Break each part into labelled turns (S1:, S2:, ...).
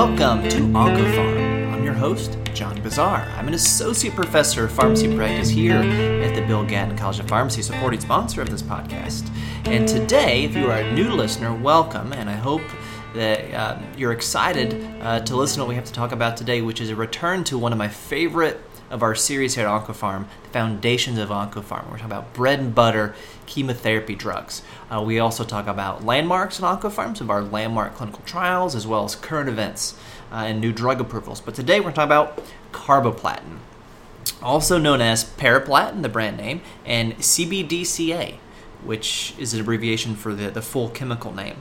S1: Welcome to OncoPharm. I'm your host, John Bossaer. I'm an associate professor of pharmacy practice here at the Bill Gatton College of Pharmacy, supporting sponsor of this podcast. And today, if you are a new listener, welcome, and I hope that uh, you're excited uh, to listen to what we have to talk about today, which is a return to one of my favorite of our series here at OncoPharm, the foundations of OncoPharm. We're talking about bread and butter chemotherapy drugs. Uh, we also talk about landmarks in OncoPharm, some of our landmark clinical trials, as well as current events uh, and new drug approvals. But today we're talking about carboplatin, also known as Paraplatin, the brand name, and CBDCA, which is an abbreviation for the, the full chemical name.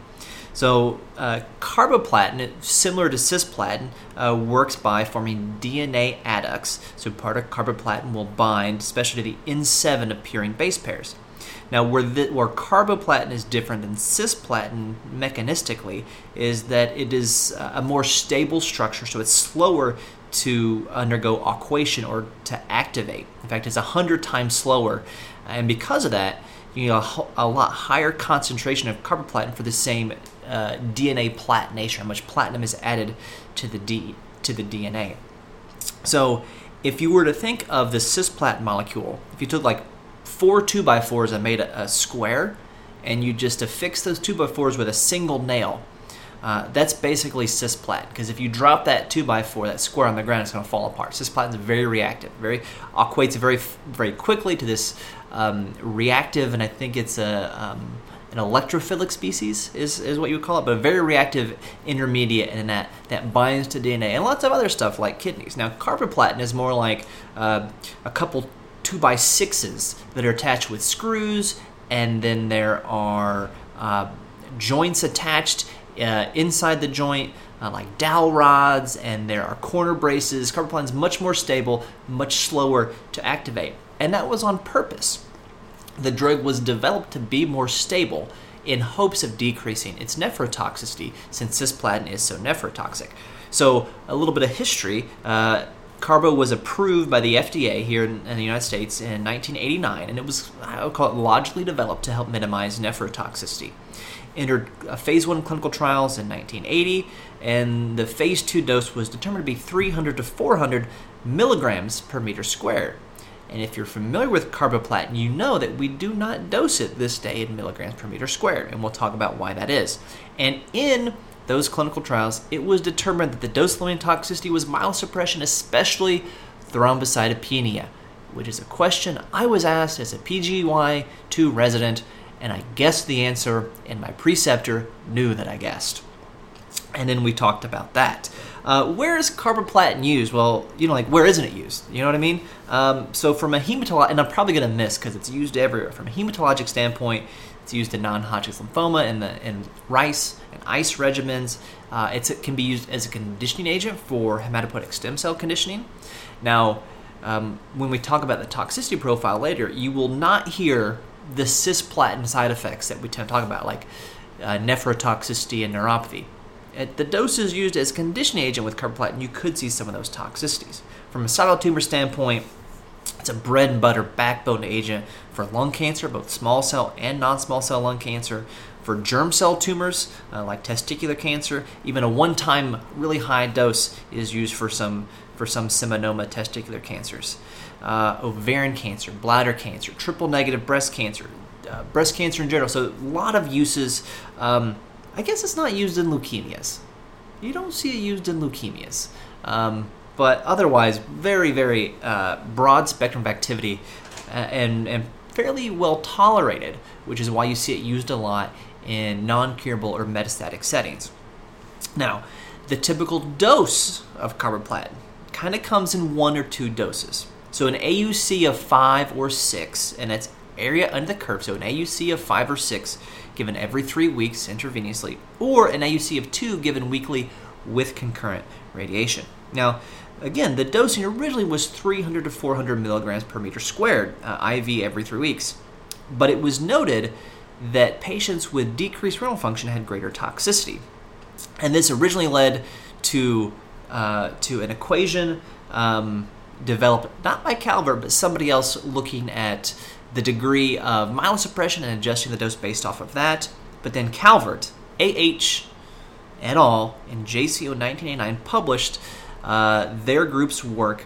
S1: So, uh, carboplatin, similar to cisplatin, uh, works by forming DNA adducts. So, part of carboplatin will bind, especially to the N7 appearing base pairs. Now, where, the, where carboplatin is different than cisplatin mechanistically is that it is a more stable structure, so it's slower to undergo aquation or to activate. In fact, it's 100 times slower. And because of that, you know, a, a lot higher concentration of carboplatin for the same uh, DNA platination, how much platinum is added to the D, to the DNA. So, if you were to think of the cisplatin molecule, if you took like four two by fours and made a, a square, and you just affix those two by fours with a single nail, uh, that's basically cisplatin. Because if you drop that two by four, that square on the ground, it's going to fall apart. Cisplatin is very reactive, very aquates very very quickly to this um, reactive, and I think it's a um, an electrophilic species is, is what you would call it, but a very reactive intermediate in that that binds to DNA and lots of other stuff like kidneys. Now, carboplatin is more like uh, a couple two by sixes that are attached with screws, and then there are uh, joints attached uh, inside the joint. Uh, like dowel rods, and there are corner braces. Carboplatin is much more stable, much slower to activate, and that was on purpose the drug was developed to be more stable in hopes of decreasing its nephrotoxicity since cisplatin is so nephrotoxic. So, a little bit of history. Uh, Carbo was approved by the FDA here in, in, the United States in 1989, and it was, I would call it, logically developed to help minimize nephrotoxicity. Entered phase one clinical trials in 1980, and the phase two dose was determined to be 300 to 400 milligrams per meter squared. And if you're familiar with carboplatin, you know that we do not dose it this day in milligrams per meter squared, and we'll talk about why that is. And in those clinical trials, it was determined that the dose limiting toxicity was myelosuppression, especially thrombocytopenia, which is a question I was asked as a PGY2 resident, and I guessed the answer, and my preceptor knew that I guessed. And then we talked about that. Uh, where is carboplatin used? Well, you know, like where isn't it used? You know what I mean? Um, so from a hematologic, and I'm probably going to miss because it's used everywhere. From a hematologic standpoint, it's used in non-Hodgkin's lymphoma and the in rice and ice regimens. Uh, it can be used as a conditioning agent for hematopoietic stem cell conditioning. Now, um, when we talk about the toxicity profile later, you will not hear the cisplatin side effects that we tend to talk about, like uh, nephrotoxicity and neuropathy. At the doses used as conditioning agent with carboplatin, you could see some of those toxicities. From a solid tumor standpoint, it's a bread and butter backbone agent for lung cancer, both small cell and non small cell lung cancer. For germ cell tumors uh, like testicular cancer, even a one time really high dose is used for some, for some seminoma testicular cancers. Uh, ovarian cancer, bladder cancer, triple negative breast cancer, uh, breast cancer in general. So, a lot of uses. Um, I guess it's not used in leukemias. You don't see it used in leukemias. Um, but otherwise, very, very uh, broad spectrum of activity uh, and, and fairly well tolerated, which is why you see it used a lot in non curable or metastatic settings. Now, the typical dose of carboplatin kind of comes in one or two doses. So, an AUC of five or six, and that's area under the curve, so an AUC of five or six given every three weeks intravenously, or an AUC of 2 given weekly with concurrent radiation. Now, again, the dosing originally was 300 to 400 milligrams per meter squared, uh, IV every three weeks, but it was noted that patients with decreased renal function had greater toxicity. And this originally led to, uh, to an equation um, developed not by Calvert, but somebody else looking at the degree of myelosuppression and adjusting the dose based off of that. But then Calvert, A.H. et al. in JCO 1989 published uh, their group's work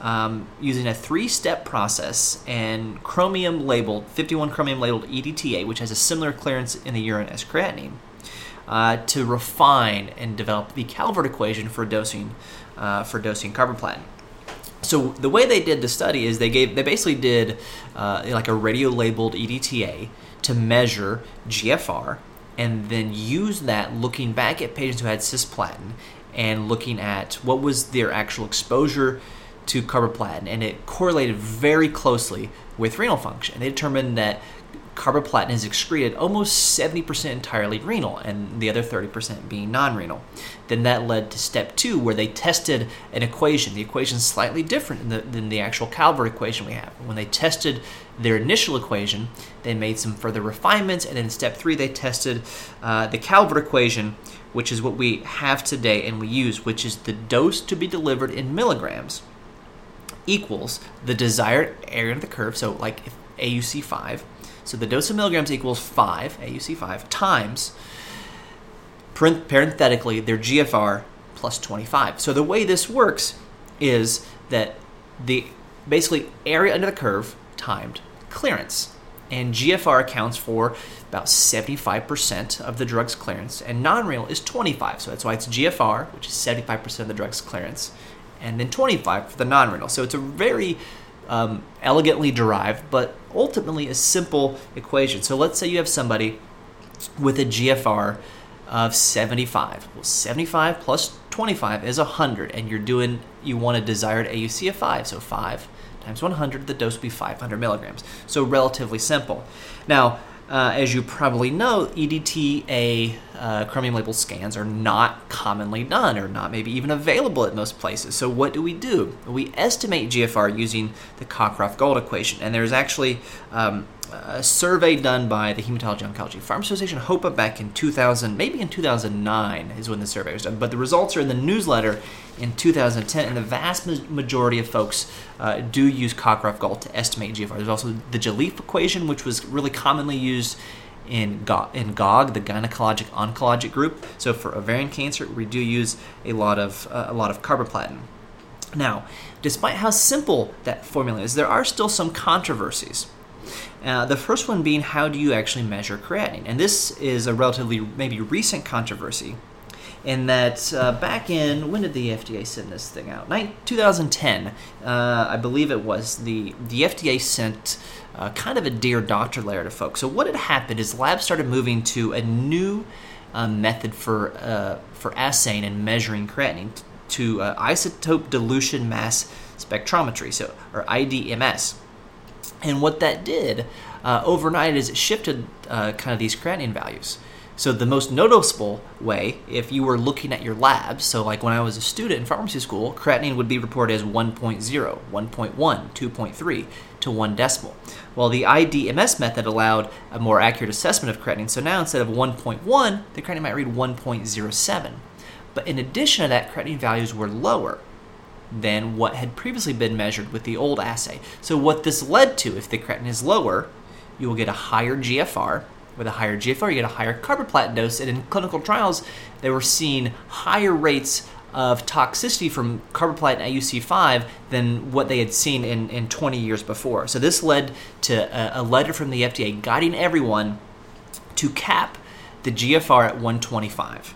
S1: um, using a three step process and chromium labeled, 51 chromium labeled EDTA, which has a similar clearance in the urine as creatinine, uh, to refine and develop the Calvert equation for dosing, uh, for dosing carboplatin. So the way they did the study is they gave they basically did uh, like a radio labeled EDTA to measure GFR and then use that looking back at patients who had cisplatin and looking at what was their actual exposure to carboplatin, and it correlated very closely with renal function. They determined that carboplatin is excreted almost 70% entirely renal, and the other 30% being non renal. Then that led to step two, where they tested an equation. The equation is slightly different than the, than the actual Calvert equation we have. When they tested their initial equation, they made some further refinements, and in step three, they tested uh, the Calvert equation, which is what we have today and we use, which is the dose to be delivered in milligrams equals the desired area of the curve. So, like if AUC 5, so the dose of milligrams equals 5, AUC 5, times parenthetically their GFR plus 25. So the way this works is that the basically area under the curve timed clearance. And GFR accounts for about 75% of the drug's clearance, and non renal is 25. So that's why it's GFR, which is 75% of the drug's clearance, and then 25 for the non renal. So it's a very um, elegantly derived, but ultimately a simple equation. So let's say you have somebody with a GFR of 75. Well, 75 plus 25 is 100, and you're doing, you want a desired AUC of 5. So 5 times 100, the dose would be 500 milligrams. So relatively simple. Now, uh, as you probably know, EDTA uh, chromium label scans are not commonly done or not maybe even available at most places. So, what do we do? We estimate GFR using the Cockcroft Gault equation. And there's actually um, a survey done by the Hematology Oncology Pharm Association, HOPA, back in 2000, maybe in 2009 is when the survey was done. But the results are in the newsletter in 2010, and the vast majority of folks uh, do use Cockcroft Gault to estimate GFR. There's also the Jelliffe equation, which was really commonly used in, Go- in GOG, the gynecologic oncologic group. So for ovarian cancer, we do use a lot of uh, a lot of carboplatin. Now, despite how simple that formula is, there are still some controversies. Uh, the first one being how do you actually measure creatinine? And this is a relatively maybe recent controversy in that uh, back in when did the FDA send this thing out? 2010, uh, I believe it was. The the FDA sent uh, kind of a dear doctor letter to folks. So what had happened is labs started moving to a new uh, method for uh, for assaying and measuring creatinine to uh, isotope dilution mass spectrometry, so or IDMS. And what that did overnight is it shifted kind of these creatinine values. So the most noticeable way, if you were looking at your labs, so like when I was a student in pharmacy school, creatinine would be reported as 1.0, 1.1, 2.3 to 1 decimal. Well, the IDMS method allowed a more accurate assessment of creatinine. So now instead of 1.1, the creatinine might read 1.07. But in addition to that, creatinine values were lower than what had previously been measured with the old assay. So what this led to, if the creatinine is lower, you will get a higher GFR, with a higher GFR, you get a higher carboplatin dose. And in clinical trials, they were seeing higher rates of toxicity from carboplatin AUC5 than what they had seen in, in 20 years before. So this led to a, a letter from the FDA guiding everyone to cap the GFR at 125.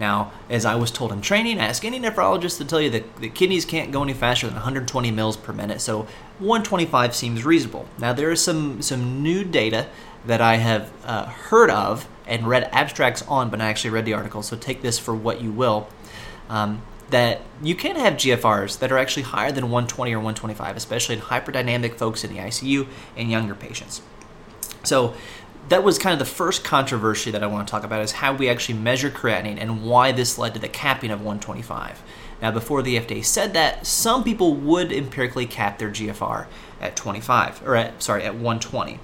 S1: Now, as I was told in training, ask any nephrologist to tell you that the kidneys can't go any faster than 120 mils per minute, so 125 seems reasonable. Now, there is some, some new data that I have uh, heard of and read abstracts on, but I actually read the article, so take this for what you will. Um, that you can have GFRs that are actually higher than 120 or 125, especially in hyperdynamic folks in the ICU and younger patients. So that was kind of the first controversy that I want to talk about is how we actually measure creatinine and why this led to the capping of 125. Now, before the FDA said that, some people would empirically cap their GFR at 25 or at sorry at 120.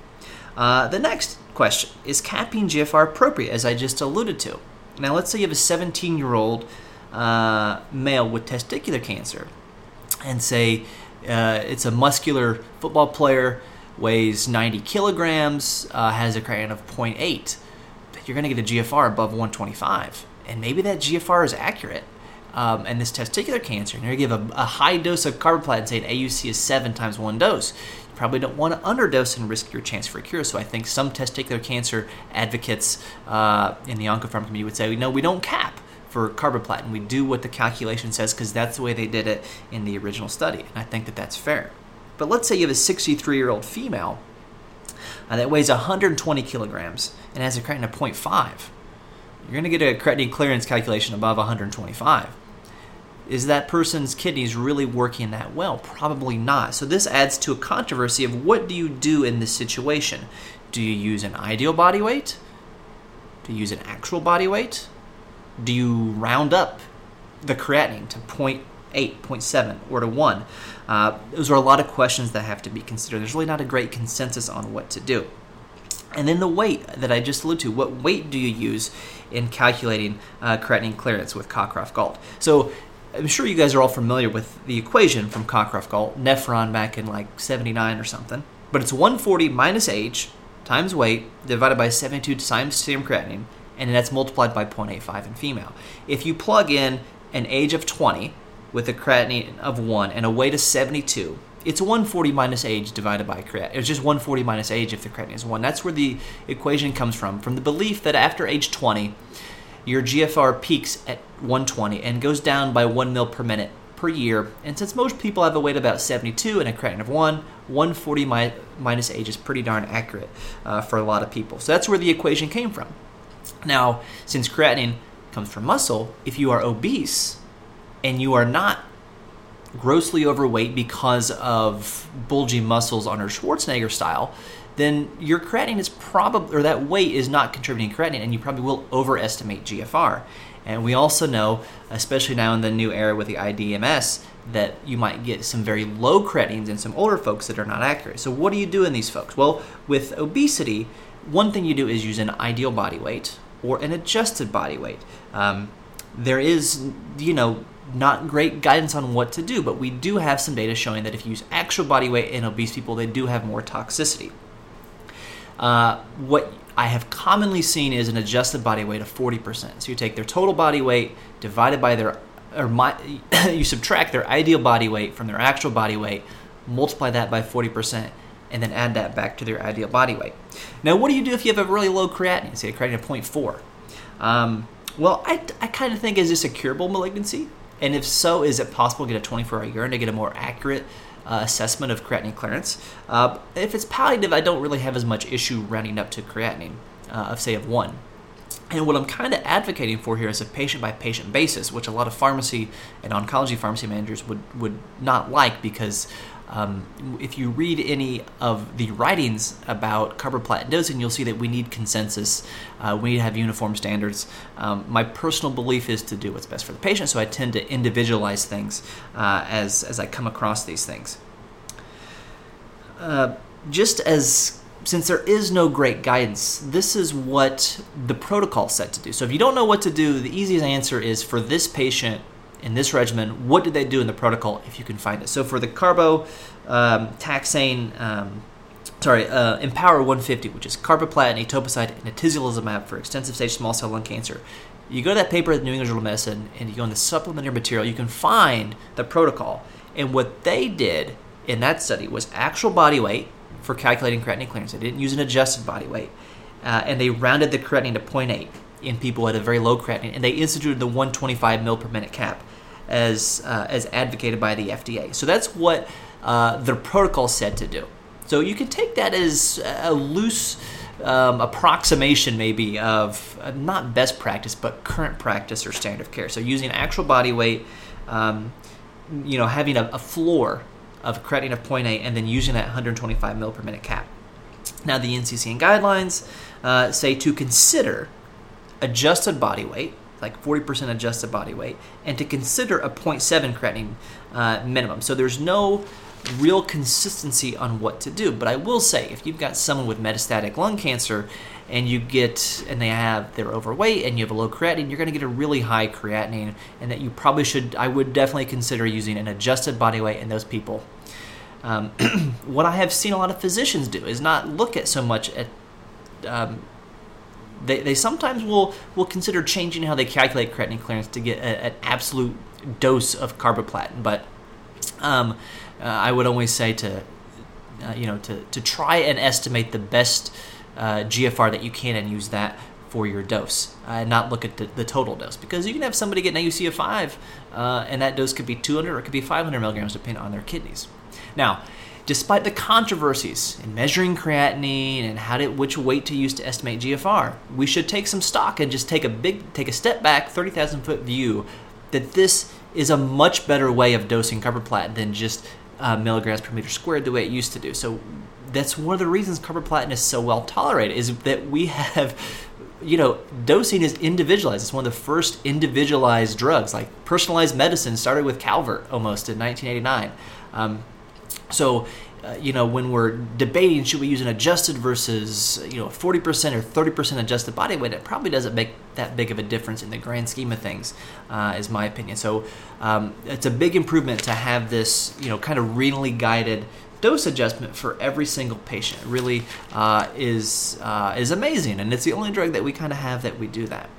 S1: Uh, the next question is capping GFR appropriate, as I just alluded to. Now, let's say you have a 17 year old uh, male with testicular cancer, and say uh, it's a muscular football player, weighs 90 kilograms, uh, has a creatinine of 0.8. You're going to get a GFR above 125. and maybe that GFR is accurate. Um, and this testicular cancer, and you give a, a, high dose of carboplatin, say an AUC is seven times one dose. Probably don't want to underdose and risk your chance for a cure. So I think some testicular cancer advocates uh, in the Oncopharm community would say, no, we don't cap for carboplatin. We do what the calculation says because that's the way they did it in the original study. And I think that that's fair. But let's say you have a 63 year old female uh, that weighs 120 kilograms and has a creatinine of 0.5. You're going to get a creatinine clearance calculation above 125. Is that person's kidneys really working that well? Probably not. So this adds to a controversy of what do you do in this situation? Do you use an ideal body weight? Do you use an actual body weight? do you round up the creatinine to 0.8, 0.7, or to 1? Uh, those are a lot of questions that have to be considered. There's really not a great consensus on what to do. And then the weight that I just alluded to, what weight do you use in calculating uh, creatinine clearance with Cockcroft-Gault? So I'm sure you guys are all familiar with the equation from Cockcroft-Gault, Nephron back in like 79 or something. But it's 140 minus age times weight divided by 72 times serum creatinine and then that's multiplied by 0.85 in female. If you plug in an age of 20 with a creatinine of 1 and a weight of 72, it's 140 minus age divided by creatinine. It's just 140 minus age if the creatinine is 1. That's where the equation comes from, from the belief that after age 20, your GFR peaks at 120 and goes down by 1 mil per minute per year. And since most people have a weight about 72 and a creatinine of 1, 140 mi- minus age is pretty darn accurate uh, for a lot of people. So that's where the equation came from. Now, since creatinine comes from muscle, if you are obese and you are not grossly overweight because of bulgy muscles under Schwarzenegger style, then your creatinine is probably, or that weight is not contributing creatinine, and you probably will overestimate GFR. And we also know, especially now in the new era with the IDMS, that you might get some very low creatinines in some older folks that are not accurate. So, what do you do in these folks? Well, with obesity, one thing you do is use an ideal body weight or an adjusted body weight. Um, there is, you know, not great guidance on what to do, but we do have some data showing that if you use actual body weight in obese people, they do have more toxicity. Uh, what I have commonly seen is an adjusted body weight of 40%. So you take their total body weight divided by their, or my, you subtract their ideal body weight from their actual body weight, multiply that by 40%, and then add that back to their ideal body weight. Now, what do you do if you have a really low creatinine, say a creatinine of 0.4? Um, well, I, I kind of think is this a curable malignancy? And if so, is it possible to get a 24 hour urine to get a more accurate uh, assessment of creatinine clearance? Uh, if it's palliative, I don't really have as much issue rounding up to creatinine uh, of, say, of 1. And what I'm kind of advocating for here is a patient by patient basis, which a lot of pharmacy and oncology pharmacy managers would, would not like because um, if you read any of the writings about carboplatin dosing, you'll see that we need consensus. Uh, we need to have uniform standards. Um, my personal belief is to do what's best for the patient, so I tend to individualize things uh, as, as I come across these things. Uh, just as since there is no great guidance, this is what the protocol said to do. So if you don't know what to do, the easiest answer is for this patient in this regimen, what did they do in the protocol if you can find it? So for the carbo um, taxane, um, sorry, uh, IMpower 150, which is carboplatin, etoposide, and atezolizumab for extensive stage small cell lung cancer. You go to that paper at the New England Journal of Medicine and you go in the supplementary material, you can find the protocol. And what they did in that study was actual body weight for calculating creatinine clearance. They didn't use an adjusted body weight. Uh, and they rounded the creatinine to 0.8 in people at a very low creatinine. And they instituted the 125 mil per minute cap as uh, as advocated by the FDA. So that's what uh, the protocol said to do. So you can take that as a loose um, approximation, maybe of uh, not best practice, but current practice or standard of care. So using actual body weight, um, you know, having a, a floor of creatinine of 0.8, and then using that 125 mil per minute cap. Now the NCCN guidelines uh, say to consider adjusted body weight like 40% adjusted body weight, and to consider a 0.7 creatinine uh, minimum. So there's no real consistency on what to do. But I will say, if you've got someone with metastatic lung cancer and you get and they have they're overweight and you have a low creatinine, you're going to get a really high creatinine, and that you probably should. I would definitely consider using an adjusted body weight in those people. Um, what I have seen a lot of physicians do is not look at so much at um, they, they sometimes will will consider changing how they calculate creatinine clearance to get a, an absolute dose of carboplatin. But um, uh, I would always say to uh, you know to, to try and estimate the best uh, GFR that you can and use that for your dose uh, and not look at the, the, total dose because you can have somebody get an AUC of 5 uh, and that dose could be 200 or it could be 500 milligrams depending on their kidneys. Now, despite the controversies in measuring creatinine and how to, which weight to use to estimate GFR, we should take some stock and just take a big take a step back, 30,000 foot view that this is a much better way of dosing carboplatin than just uh, milligrams per meter squared the way it used to do. So that's one of the reasons carboplatin is so well tolerated is that we have you know dosing is individualized. It's one of the first individualized drugs. Like personalized medicine started with calvert almost in 1989 um, so uh, you know when we're debating should we use an adjusted versus you know 40% or 30% adjusted body weight it probably doesn't make that big of a difference in the grand scheme of things uh, is my opinion so um, it's a big improvement to have this you know kind of renally guided dose adjustment for every single patient really uh, is uh, is amazing, and it's the only drug that we kind of have that we do that.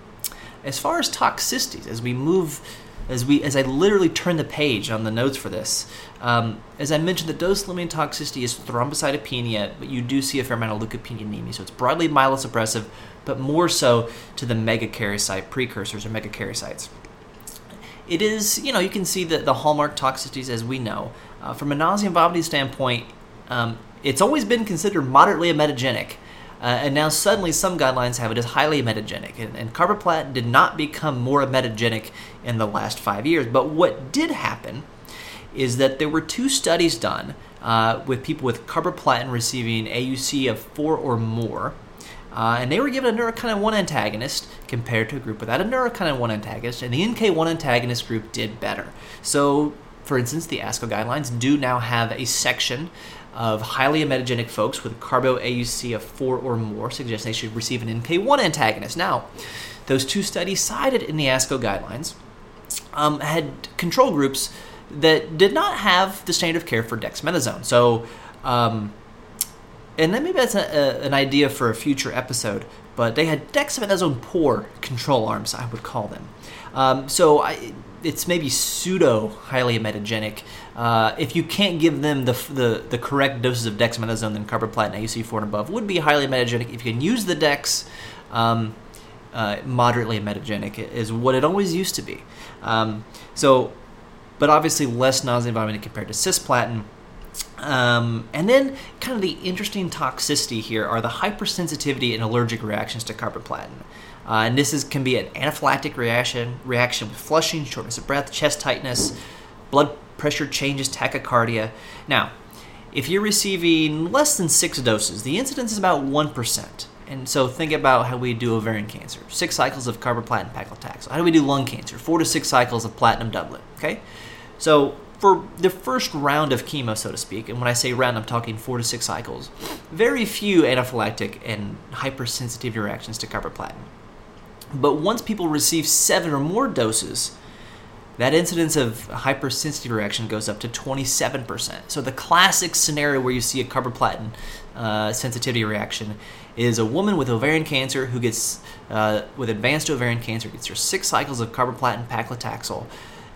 S1: As far as toxicities, as we move, as we as I literally turn the page on the notes for this, um, as I mentioned, the dose limiting toxicity is thrombocytopenia, but you do see a fair amount of leukopenia anemia, so it's broadly myelosuppressive, but more so to the megakaryocyte precursors or megakaryocytes. It is, you know, you can see the, the hallmark toxicities as we know. Uh, from a nausea and vomiting standpoint, um, it's always been considered moderately emetogenic. Uh, and now suddenly some guidelines have it as highly emetogenic. And, and carboplatin did not become more emetogenic in the last five years. But what did happen is that there were two studies done uh, with people with carboplatin receiving AUC of four or more. Uh, and they were given a neurokinin 1 antagonist compared to a group without a neurokinin 1 antagonist, and the NK1 antagonist group did better. So for instance, the ASCO guidelines do now have a section of highly emetogenic folks with carbo AUC of 4 or more, suggesting they should receive an NK1 antagonist. Now, those two studies cited in the ASCO guidelines um, had control groups that did not have the standard of care for dexamethasone. So, um, and then maybe that's a, a, an idea for a future episode, but they had dexamethasone poor control arms, I would call them. Um, so I, it's maybe pseudo highly emetogenic. Uh, if you can't give them the, the, the correct doses of dexamethasone, then carboplatin AUC4 and above would be highly emetogenic. If you can use the dex, um, uh, moderately emetogenic is what it always used to be. Um, so, but obviously less nausea and vomiting compared to cisplatin. Um, and then, kind of the interesting toxicity here are the hypersensitivity and allergic reactions to carboplatin. Uh, and this is, can be an anaphylactic reaction, reaction with flushing, shortness of breath, chest tightness, blood pressure changes, tachycardia. Now, if you're receiving less than six doses, the incidence is about 1%. And so think about how we do ovarian cancer. Six cycles of carboplatin paclitaxel. How do we do lung cancer? Four to six cycles of platinum doublet. Okay? So for the first round of chemo, so to speak, and when I say round, I'm talking four to six cycles, very few anaphylactic and hypersensitive reactions to carboplatin. But once people receive seven or more doses, that incidence of hypersensitivity reaction goes up to 27%. So the classic scenario where you see a carboplatin uh, sensitivity reaction is a woman with ovarian cancer who gets, uh, with advanced ovarian cancer, gets her six cycles of carboplatin paclitaxel,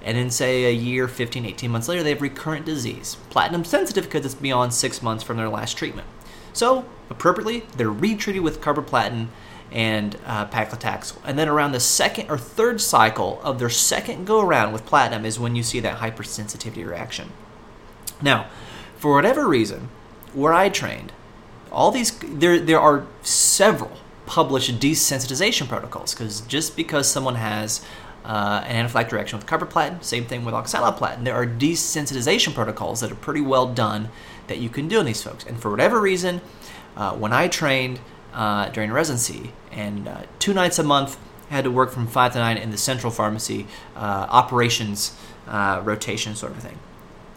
S1: and in say a year, 15, 18 months later, they have recurrent disease. Platinum sensitive because it's beyond six months from their last treatment. So, appropriately, they're retreated with carboplatin and uh, paclitaxel. And then around the second or third cycle of their second go around with platinum is when you see that hypersensitivity reaction. Now, for whatever reason, where I trained, all these there there are several published desensitization protocols because just because someone has uh, an anaphylactic reaction with carboplatin, same thing with oxaliplatin, there are desensitization protocols that are pretty well done that you can do in these folks. And for whatever reason, uh, when I trained, uh, during residency, and uh, two nights a month had to work from five to nine in the central pharmacy uh, operations uh, rotation sort of thing.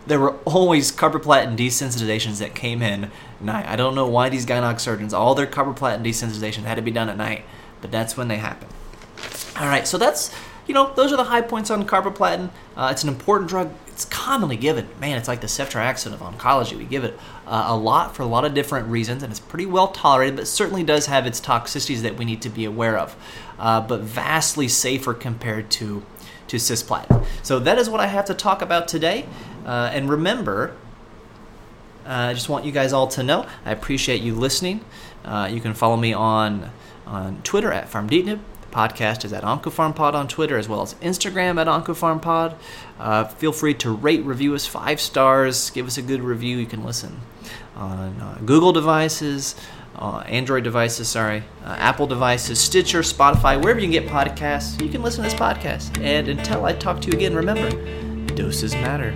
S1: There were always carboplatin desensitizations that came in night. I don't know why these gynec surgeons, all their carboplatin desensitization had to be done at night, but that's when they happen. All right, so that's you know those are the high points on carboplatin. Uh, it's an important drug. It's commonly given. Man, it's like the ceftriaxone of oncology. We give it uh, a lot for a lot of different reasons, and it's pretty well tolerated, but certainly does have its toxicities that we need to be aware of. Uh, but vastly safer compared to to cisplatin. So that is what I have to talk about today. Uh, and remember, uh, I just want you guys all to know I appreciate you listening. Uh, you can follow me on on Twitter at FarmDeetnib. Podcast is at OncoPharmPod on Twitter as well as Instagram at OncoPharmPod. Uh, feel free to rate, review us five stars, give us a good review. You can listen on uh, Google devices, uh, Android devices, sorry, uh, Apple devices, Stitcher, Spotify, wherever you can get podcasts, you can listen to this podcast. And until I talk to you again, remember, doses matter.